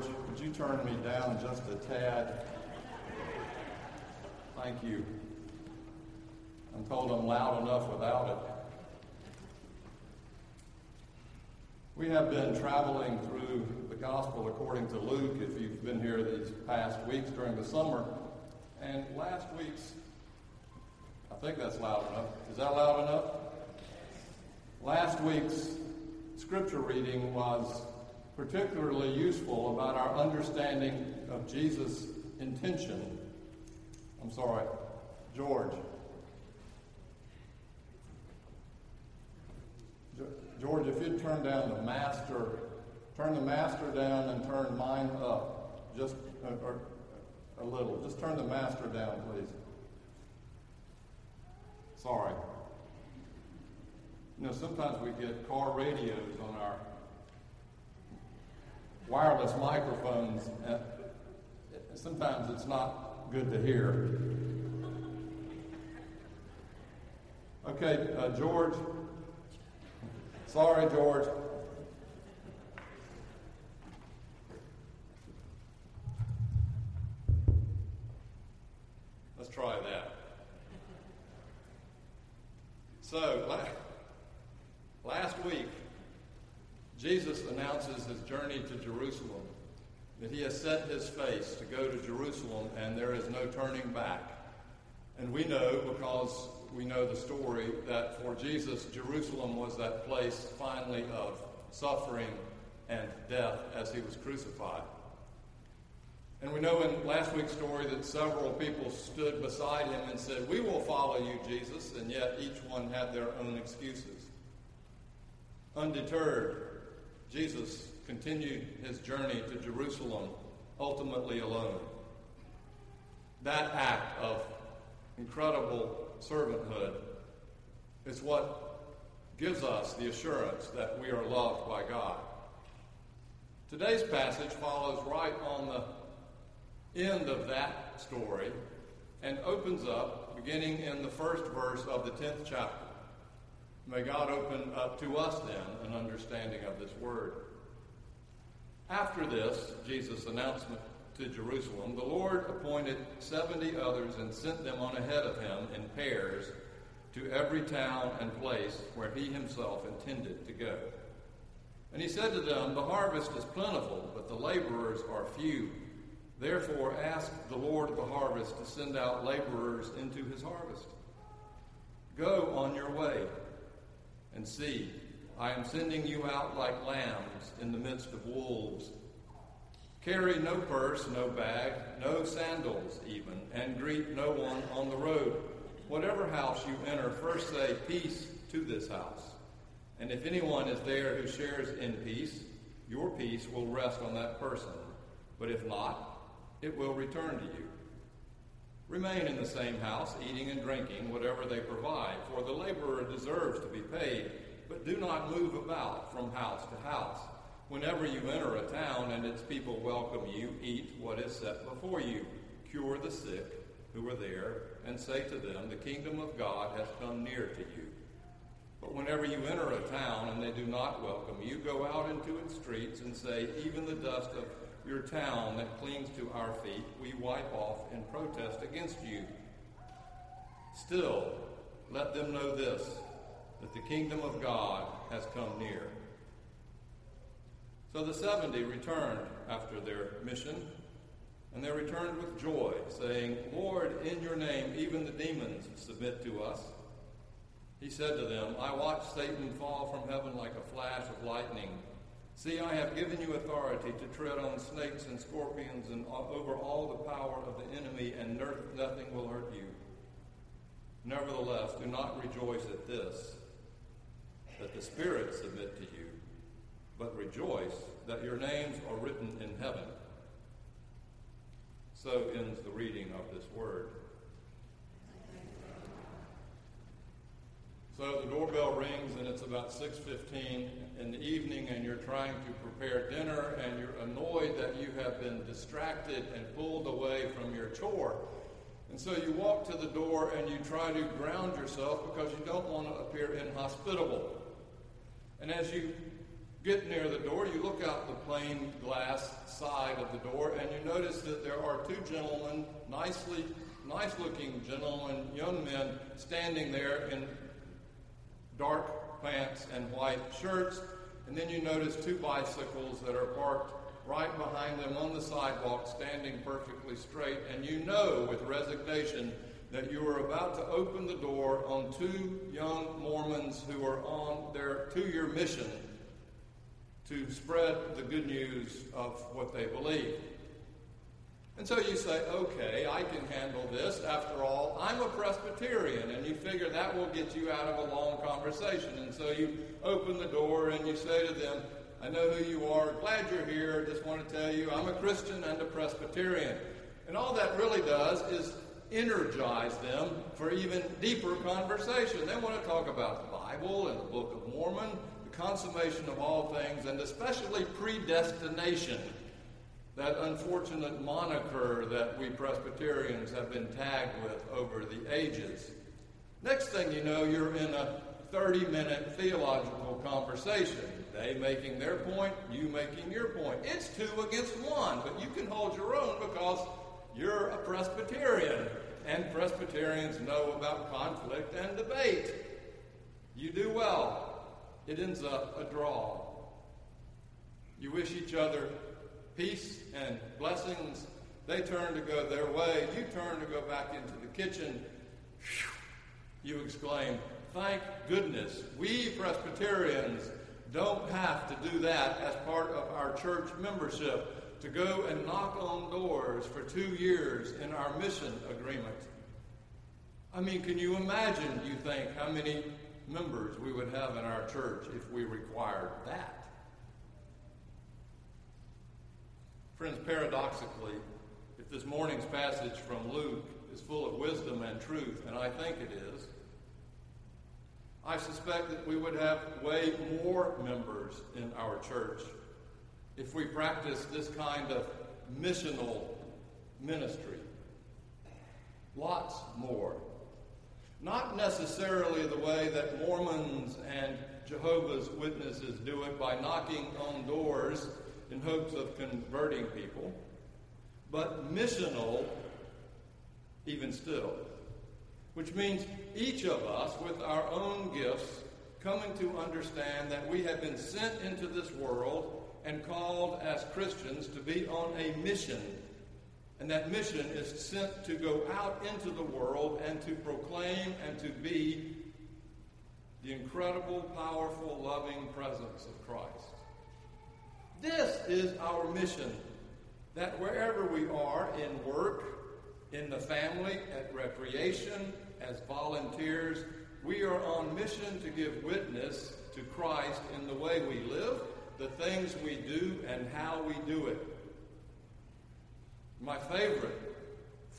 George, would you turn me down just a tad? Thank you. I'm told I'm loud enough without it. We have been traveling through the Gospel according to Luke, if you've been here these past weeks during the summer. And last week's, I think that's loud enough. Is that loud enough? Last week's scripture reading was particularly useful about our understanding of Jesus' intention. I'm sorry, George. George, if you'd turn down the master, turn the master down and turn mine up, just or, a little. Just turn the master down, please. Sorry. You know, sometimes we get car radios on our wireless microphones, and sometimes it's not good to hear. Okay, uh, George, Sorry, George. Let's try that. So, last week, Jesus announces his journey to Jerusalem, that he has set his face to go to Jerusalem and there is no turning back. And we know because we know the story that for Jesus, Jerusalem was that place finally of suffering and death as he was crucified. And we know in last week's story that several people stood beside him and said, We will follow you, Jesus, and yet each one had their own excuses. Undeterred, Jesus continued his journey to Jerusalem, ultimately alone. That act of incredible servanthood is what gives us the assurance that we are loved by God. Today's passage follows right on the end of that story and opens up beginning in the first verse of the 10th chapter. May God open up to us then an understanding of this word. After this, Jesus' announcement to Jerusalem, the Lord appointed 70 others and sent them on ahead of him in pairs to every town and place where he himself intended to go. And he said to them, The harvest is plentiful, but the laborers are few. Therefore, ask the Lord of the harvest to send out laborers into his harvest. Go on your way and see, I am sending you out like lambs in the midst of wolves. Carry no purse, no bag, no sandals even, and greet no one on the road. Whatever house you enter, first say, Peace to this house. And if anyone is there who shares in peace, your peace will rest on that person. But if not, it will return to you. Remain in the same house, eating and drinking whatever they provide, for the laborer deserves to be paid. But do not move about from house to house. Whenever you enter a town and its people welcome you, eat what is set before you. Cure the sick who are there, and say to them, The kingdom of God has come near to you. But whenever you enter a town and they do not welcome you, go out into its streets and say, Even the dust of your town that clings to our feet, we wipe off in protest against you. Still, let them know this that the kingdom of God has come near. So the 70 returned after their mission, and they returned with joy, saying, Lord, in your name even the demons submit to us. He said to them, I watched Satan fall from heaven like a flash of lightning. See, I have given you authority to tread on snakes and scorpions and over all the power of the enemy, and nothing will hurt you. Nevertheless, do not rejoice at this, that the spirits submit to you but rejoice that your names are written in heaven. So ends the reading of this word. So the doorbell rings and it's about 6:15 in the evening and you're trying to prepare dinner and you're annoyed that you have been distracted and pulled away from your chore. And so you walk to the door and you try to ground yourself because you don't want to appear inhospitable. And as you get near the door, you look out the plain glass side of the door, and you notice that there are two gentlemen, nicely, nice looking gentlemen, young men, standing there in dark pants and white shirts. And then you notice two bicycles that are parked right behind them on the sidewalk, standing perfectly straight. And you know with resignation that you are about to open the door on two young Mormons who are on their two year mission to spread the good news of what they believe. And so you say, okay, I can handle this. After all, I'm a Presbyterian, and you figure that will get you out of a long conversation. And so you open the door and you say to them, I know who you are, glad you're here, just want to tell you I'm a Christian and a Presbyterian. And all that really does is energize them for even deeper conversation. They want to talk about the Bible and the Book of Mormon, the consummation of all things, and especially predestination, that unfortunate moniker that we Presbyterians have been tagged with over the ages. Next thing you know, you're in a 30 minute theological conversation. They making their point, you making your point. It's two against one, but you can hold your own because you're a Presbyterian, and Presbyterians know about conflict and debate. You do well. It ends up a draw. You wish each other peace and blessings. They turn to go their way. You turn to go back into the kitchen. You exclaim, Thank goodness, we Presbyterians don't have to do that as part of our church membership to go and knock on doors for two years in our mission agreement. I mean, can you imagine, you think, how many members we would have in our church if we required that? Friends, paradoxically, if this morning's passage from Luke is full of wisdom and truth, and I think it is, I suspect that we would have way more members in our church if we practice this kind of missional ministry. Lots more. Not necessarily the way that Mormons and Jehovah's Witnesses do it by knocking on doors in hopes of converting people, but missional even still. Which means each of us, with our own gifts, coming to understand that we have been sent into this world and called as Christians to be on a mission. And that mission is sent to go out into the world and to proclaim and to be the incredible, powerful, loving presence of Christ. This is our mission. That wherever we are in work, in the family, at recreation, as volunteers, we are on mission to give witness to Christ in the way we live the things we do and how we do it. My favorite,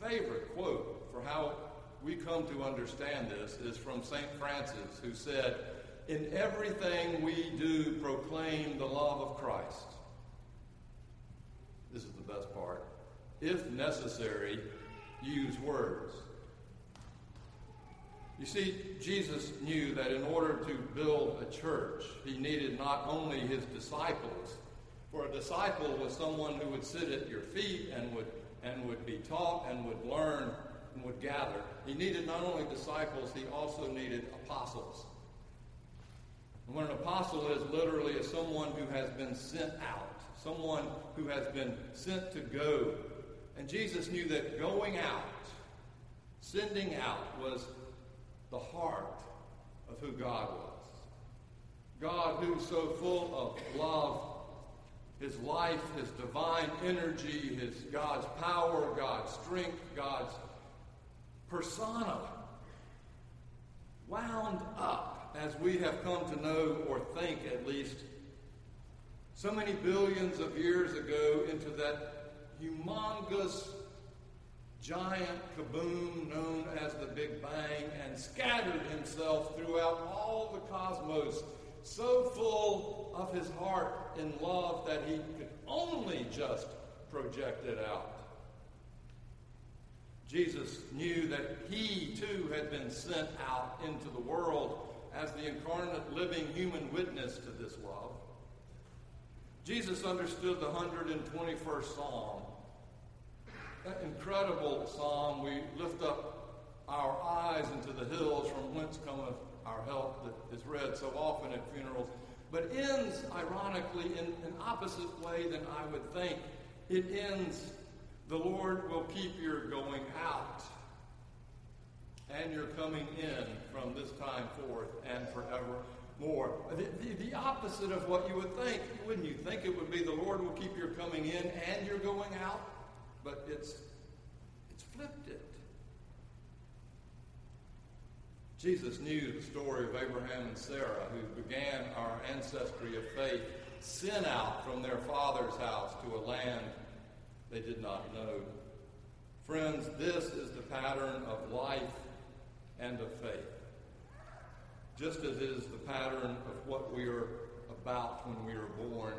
favorite quote for how we come to understand this is from St. Francis, who said, In everything we do proclaim the love of Christ. This is the best part. If necessary, use words. You see, Jesus knew that in order to build a church, he needed not only his disciples, for a disciple was someone who would sit at your feet and would, and would be taught and would learn and would gather. He needed not only disciples, he also needed apostles. And what an apostle is literally is someone who has been sent out, someone who has been sent to go. And Jesus knew that going out, sending out, was the heart of who God was. God, who's so full of love, his life, his divine energy, his God's power, God's strength, God's persona, wound up, as we have come to know or think at least, so many billions of years ago into that humongous giant kaboom known as the Big Bang and scattered himself throughout all the cosmos, so full of his heart in love that he could only just project it out. Jesus knew that he too had been sent out into the world as the incarnate living human witness to this love. Jesus understood the 121st Psalm. That incredible psalm, we lift up our eyes into the hills from whence cometh our help, that is read so often at funerals, but ends, ironically, in an opposite way than I would think. It ends, the Lord will keep your going out and your coming in from this time forth and forevermore. The, the, the, opposite of what you would think. Wouldn't you think it would be the Lord will keep your coming in and your going out? But it's, it's flipped it. Jesus knew the story of Abraham and Sarah, who began our ancestry of faith, sent out from their father's house to a land they did not know. Friends, this is the pattern of life and of faith. Just as it is the pattern of what we are about when we are born.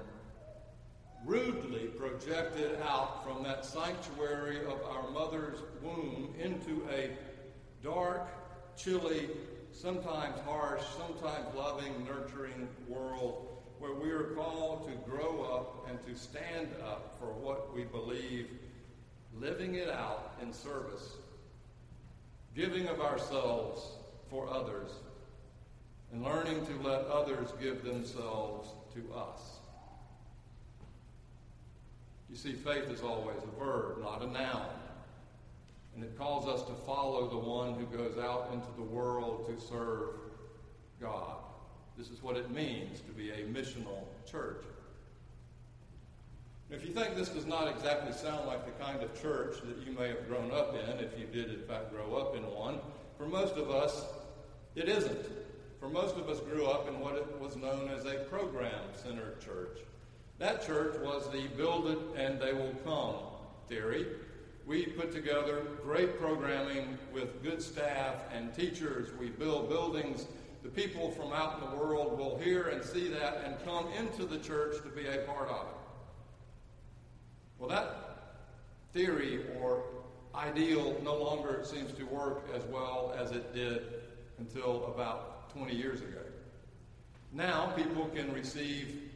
Rudely projected out from that sanctuary of our mother's womb into a dark, chilly, sometimes harsh, sometimes loving, nurturing world where we are called to grow up and to stand up for what we believe, living it out in service giving of ourselves for others, and learning to let others give themselves to us. You see, faith is always a verb, not a noun. And it calls us to follow the one who goes out into the world to serve God. This is what it means to be a missional church. If you think this does not exactly sound like the kind of church that you may have grown up in, if you did in fact grow up in one, for most of us, it isn't. For most of us grew up in what was known as a program centered church. That church was the build it and they will come theory. We put together great programming with good staff and teachers. We build buildings. The people from out in the world will hear and see that and come into the church to be a part of it. Well, that theory or ideal no longer seems to work as well as it did until about 20 years ago. Now, people can receive,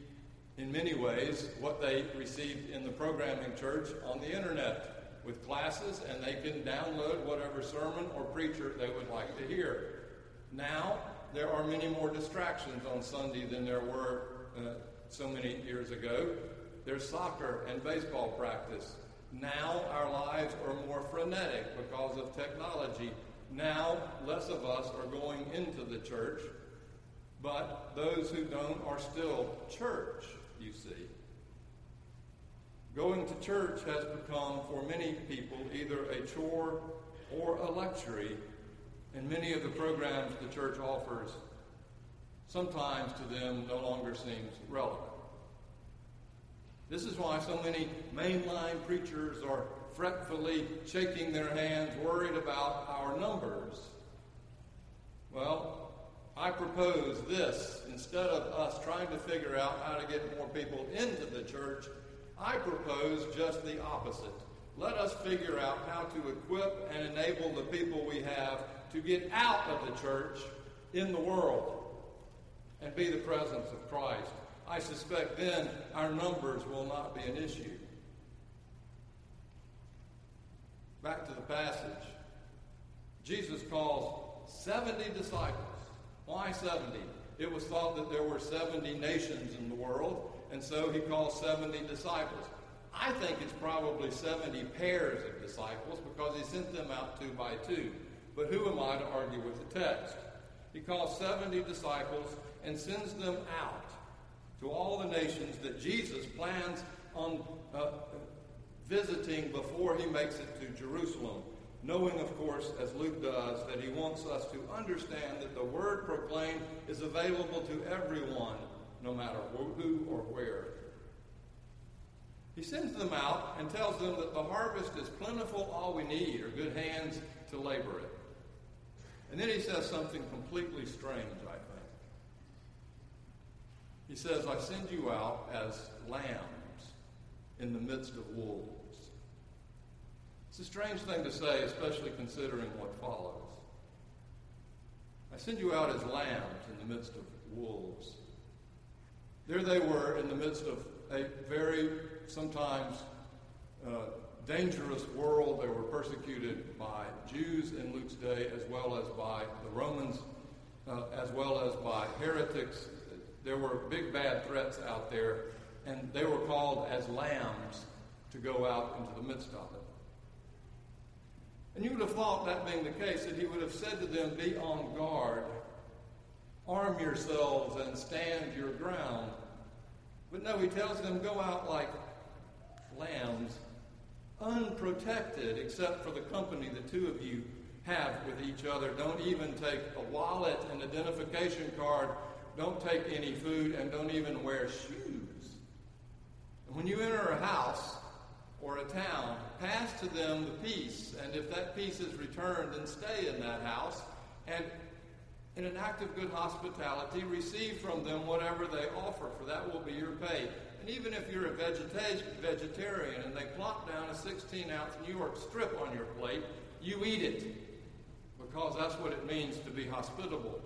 in many ways, what they received in the programming church on the internet with classes, and they can download whatever sermon or preacher they would like to hear. Now, there are many more distractions on Sunday than there were uh, so many years ago. There's soccer and baseball practice. Now our lives are more frenetic because of technology. Now less of us are going into the church, but those who don't are still church, you see. Going to church has become, for many people, either a chore or a luxury, and many of the programs the church offers sometimes to them no longer seems relevant. This is why so many mainline preachers are fretfully shaking their hands, worried about our numbers. Well, I propose this. Instead of us trying to figure out how to get more people into the church, I propose just the opposite. Let us figure out how to equip and enable the people we have to get out of the church in the world and be the presence of Christ I suspect then our numbers will not be an issue. Back to the passage. Jesus calls 70 disciples. Why 70? It was thought that there were 70 nations in the world, and so he calls 70 disciples. I think it's probably 70 pairs of disciples because he sent them out two by two. But who am I to argue with the text? He calls 70 disciples and sends them out to all the nations that Jesus plans on uh, visiting before he makes it to Jerusalem, knowing, of course, as Luke does, that he wants us to understand that the word proclaimed is available to everyone, no matter who or where. He sends them out and tells them that the harvest is plentiful, all we need are good hands to labor it. And then he says something completely strange, I think. He says, I send you out as lambs in the midst of wolves. It's a strange thing to say, especially considering what follows. I send you out as lambs in the midst of wolves. There they were in the midst of a very, sometimes, uh, dangerous world. They were persecuted by Jews in Luke's day, as well as by the Romans, uh, as well as by heretics. There were big bad threats out there, and they were called as lambs to go out into the midst of it. And you would have thought, that being the case, that he would have said to them, Be on guard, arm yourselves, and stand your ground. But no, he tells them, Go out like lambs, unprotected, except for the company the two of you have with each other. Don't even take a wallet and identification card. Don't take any food, and don't even wear shoes. And when you enter a house, or a town, pass to them the peace, and if that peace is returned, then stay in that house, and in an act of good hospitality, receive from them whatever they offer, for that will be your pay. And even if you're a vegeta- vegetarian and they plop down a 16 ounce New York strip on your plate, you eat it, because that's what it means to be hospitable.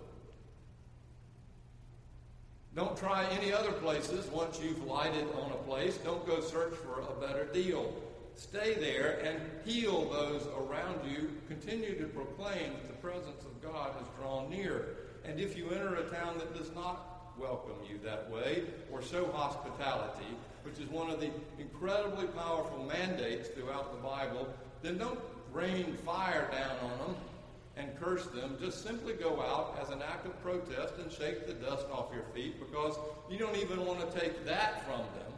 Don't try any other places once you've lighted on a place. Don't go search for a better deal. Stay there and heal those around you. Continue to proclaim that the presence of God has drawn near. And if you enter a town that does not welcome you that way or show hospitality, which is one of the incredibly powerful mandates throughout the Bible, then don't rain fire down on them and curse them, just simply go out as an act of protest and shake the dust off your feet because you don't even want to take that from them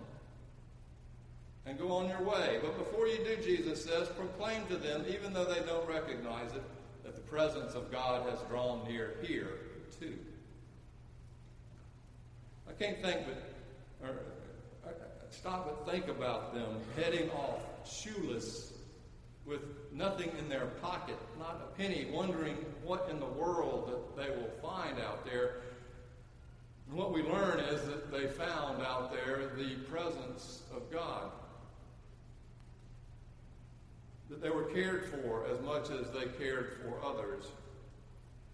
and go on your way. But before you do, Jesus says, proclaim to them, even though they don't recognize it, that the presence of God has drawn near here too. I can't think but, or, stop and think about them heading off shoeless with nothing in their pocket, not a penny, wondering what in the world that they will find out there. And what we learn is that they found out there the presence of God. That they were cared for as much as they cared for others.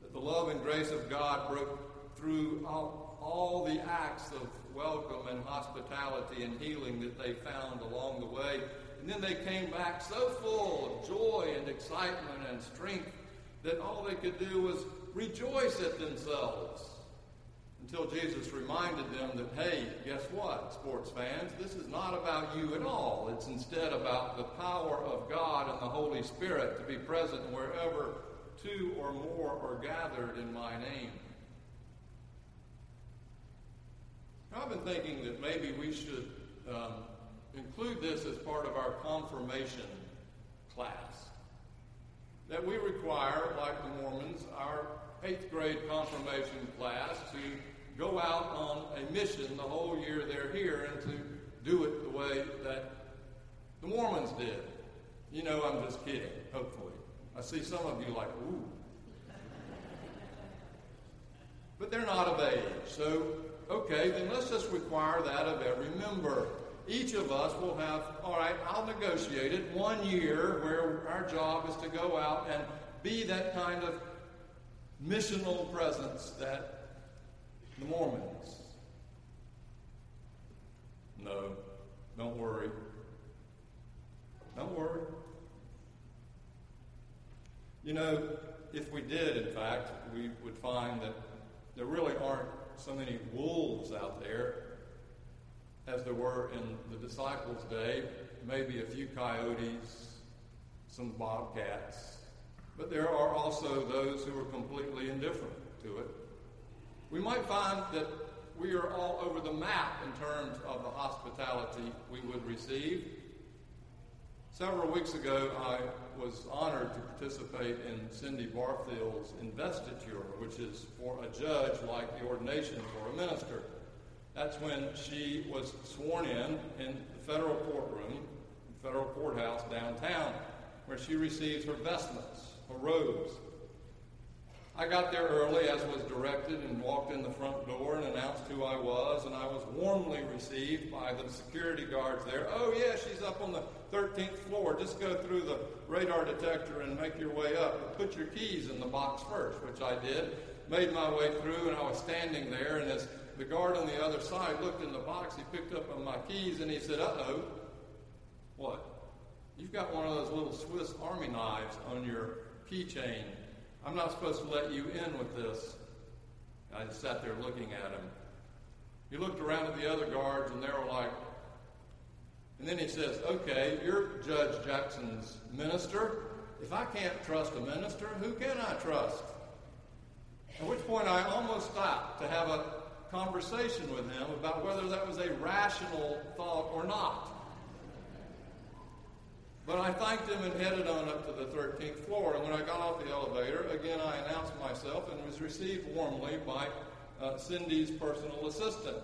That the love and grace of God broke through all, all the acts of welcome and hospitality and healing that they found along the way and then they came back so full of joy and excitement and strength that all they could do was rejoice at themselves. Until Jesus reminded them that, hey, guess what, sports fans? This is not about you at all. It's instead about the power of God and the Holy Spirit to be present wherever two or more are gathered in my name. I've been thinking that maybe we should um, include this as part of our confirmation class. That we require, like the Mormons, our eighth grade confirmation class to go out on a mission the whole year they're here and to do it the way that the Mormons did. You know, I'm just kidding, hopefully. I see some of you like, ooh. But they're not of age. So, okay, then let's just require that of every member each of us will have, all right, I'll negotiate it, one year where our job is to go out and be that kind of missional presence that the Mormons. No, don't worry. Don't worry. You know, if we did, in fact, we would find that there really aren't so many wolves out there as there were in the disciples' day, maybe a few coyotes, some bobcats, but there are also those who are completely indifferent to it. We might find that we are all over the map in terms of the hospitality we would receive. Several weeks ago, I was honored to participate in Cindy Barfield's investiture, which is for a judge like the ordination for a minister. That's when she was sworn in in the federal courtroom, federal courthouse downtown, where she receives her vestments, her robes. I got there early as was directed and walked in the front door and announced who I was, and I was warmly received by the security guards there. Oh, yeah, she's up on the 13th floor. Just go through the radar detector and make your way up. Put your keys in the box first, which I did. Made my way through, and I was standing there, and as the guard on the other side looked in the box, he picked up my keys, and he said, Uh oh. What? You've got one of those little Swiss Army knives on your keychain. I'm not supposed to let you in with this. I just sat there looking at him. He looked around at the other guards, and they were like, and then he says, Okay, you're Judge Jackson's minister. If I can't trust a minister, who can I trust? At which point I almost stopped to have a conversation with him about whether that was a rational thought or not. But I thanked him and headed on up to the 13th floor. And when I got off the elevator, again I announced myself and was received warmly by uh, Cindy's personal assistant.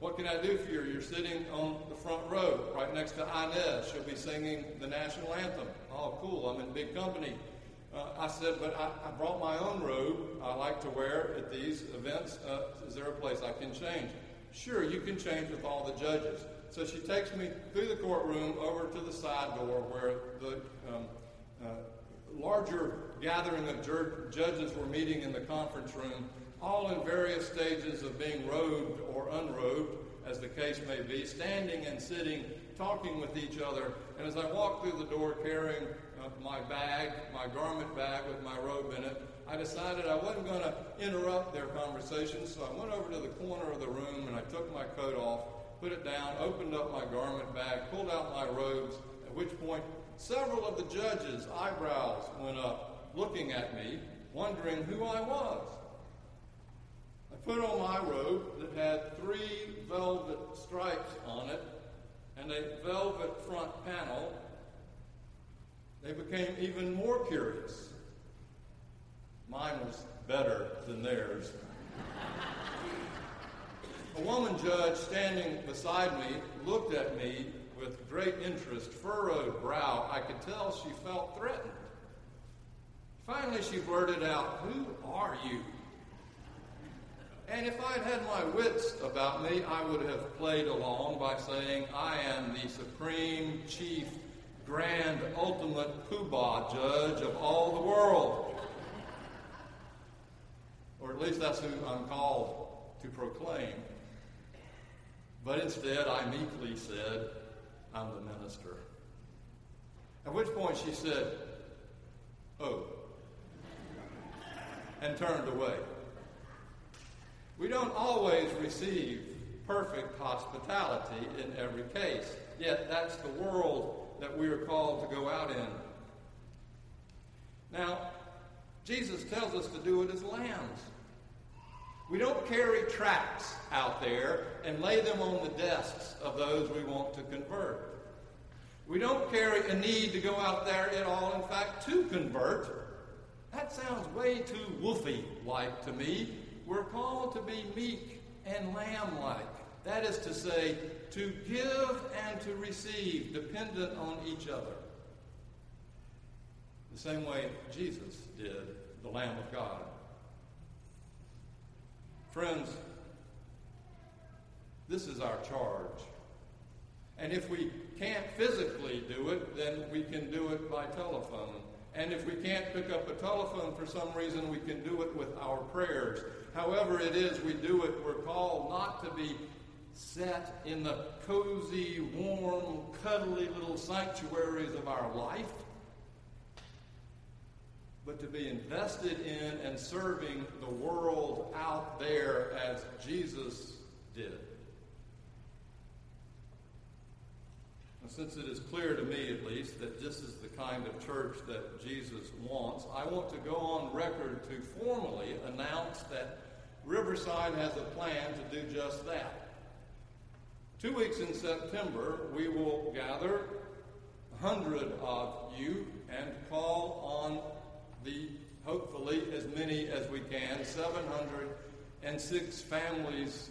What can I do for you? You're sitting on the front row, right next to Inez. She'll be singing the national anthem. Oh, cool. I'm in big company. Uh, I said, but I, I, brought my own robe I like to wear at these events. Uh, is there a place I can change? Sure, you can change with all the judges. So she takes me through the courtroom over to the side door where the um, uh, larger gathering of jur- judges were meeting in the conference room, all in various stages of being robed or unrobed, as the case may be, standing and sitting, talking with each other. And as I walked through the door carrying my bag, my garment bag with my robe in it, I decided I wasn't going to interrupt their conversation, so I went over to the corner of the room and I took my coat off, put it down, opened up my garment bag, pulled out my robes, at which point several of the judges' eyebrows went up, looking at me, wondering who I was. I put on my robe that had three velvet stripes on it and a velvet front panel they became even more curious. Mine was better than theirs. A woman judge standing beside me looked at me with great interest, furrowed brow. I could tell she felt threatened. Finally, she blurted out, Who are you? And if I'd had my wits about me, I would have played along by saying, I am the supreme chief grand, ultimate poobah judge of all the world. Or at least that's who I'm called to proclaim. But instead, I meekly said, I'm the minister. At which point she said, Oh, and turned away. We don't always receive perfect hospitality in every case, yet that's the world that we are called to go out in. Now, Jesus tells us to do it as lambs. We don't carry tracts out there and lay them on the desks of those we want to convert. We don't carry a need to go out there at all, in fact, to convert. That sounds way too woofy like to me. We're called to be meek and lamb like. That is to say, to give and to receive, dependent on each other. The same way Jesus did, the Lamb of God. Friends, this is our charge. And if we can't physically do it, then we can do it by telephone. And if we can't pick up a telephone for some reason, we can do it with our prayers. However, it is we do it, we're called not to be set in the cozy, warm, cuddly little sanctuaries of our life, but to be invested in and serving the world out there as Jesus did. And since it is clear to me, at least, that this is the kind of church that Jesus wants, I want to go on record to formally announce that Riverside has a plan to do just that. Two weeks in September, we will gather a hundred of you and call on the, hopefully, as many as we can, 706 families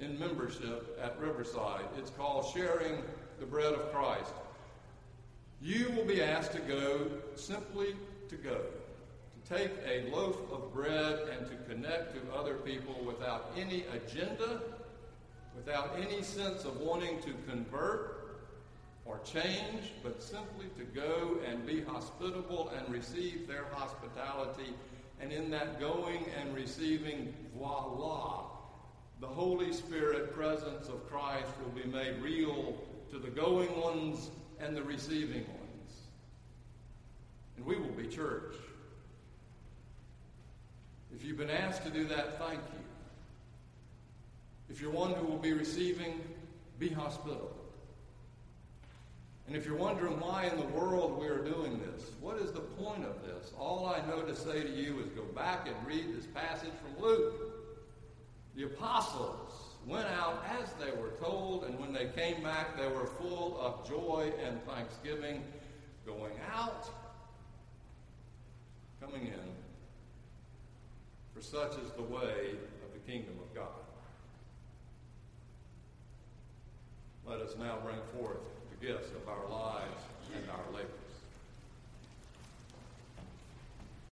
in membership at Riverside. It's called Sharing the Bread of Christ. You will be asked to go simply to go, to take a loaf of bread and to connect to other people without any agenda without any sense of wanting to convert or change, but simply to go and be hospitable and receive their hospitality. And in that going and receiving, voila, the Holy Spirit presence of Christ will be made real to the going ones and the receiving ones. And we will be church. If you've been asked to do that, thank you. If you're one who will be receiving, be hospitable. And if you're wondering why in the world we are doing this, what is the point of this? All I know to say to you is go back and read this passage from Luke. The apostles went out as they were told, and when they came back, they were full of joy and thanksgiving, going out, coming in. For such is the way of the kingdom of God. Let us now bring forth the gifts of our lives and our labor.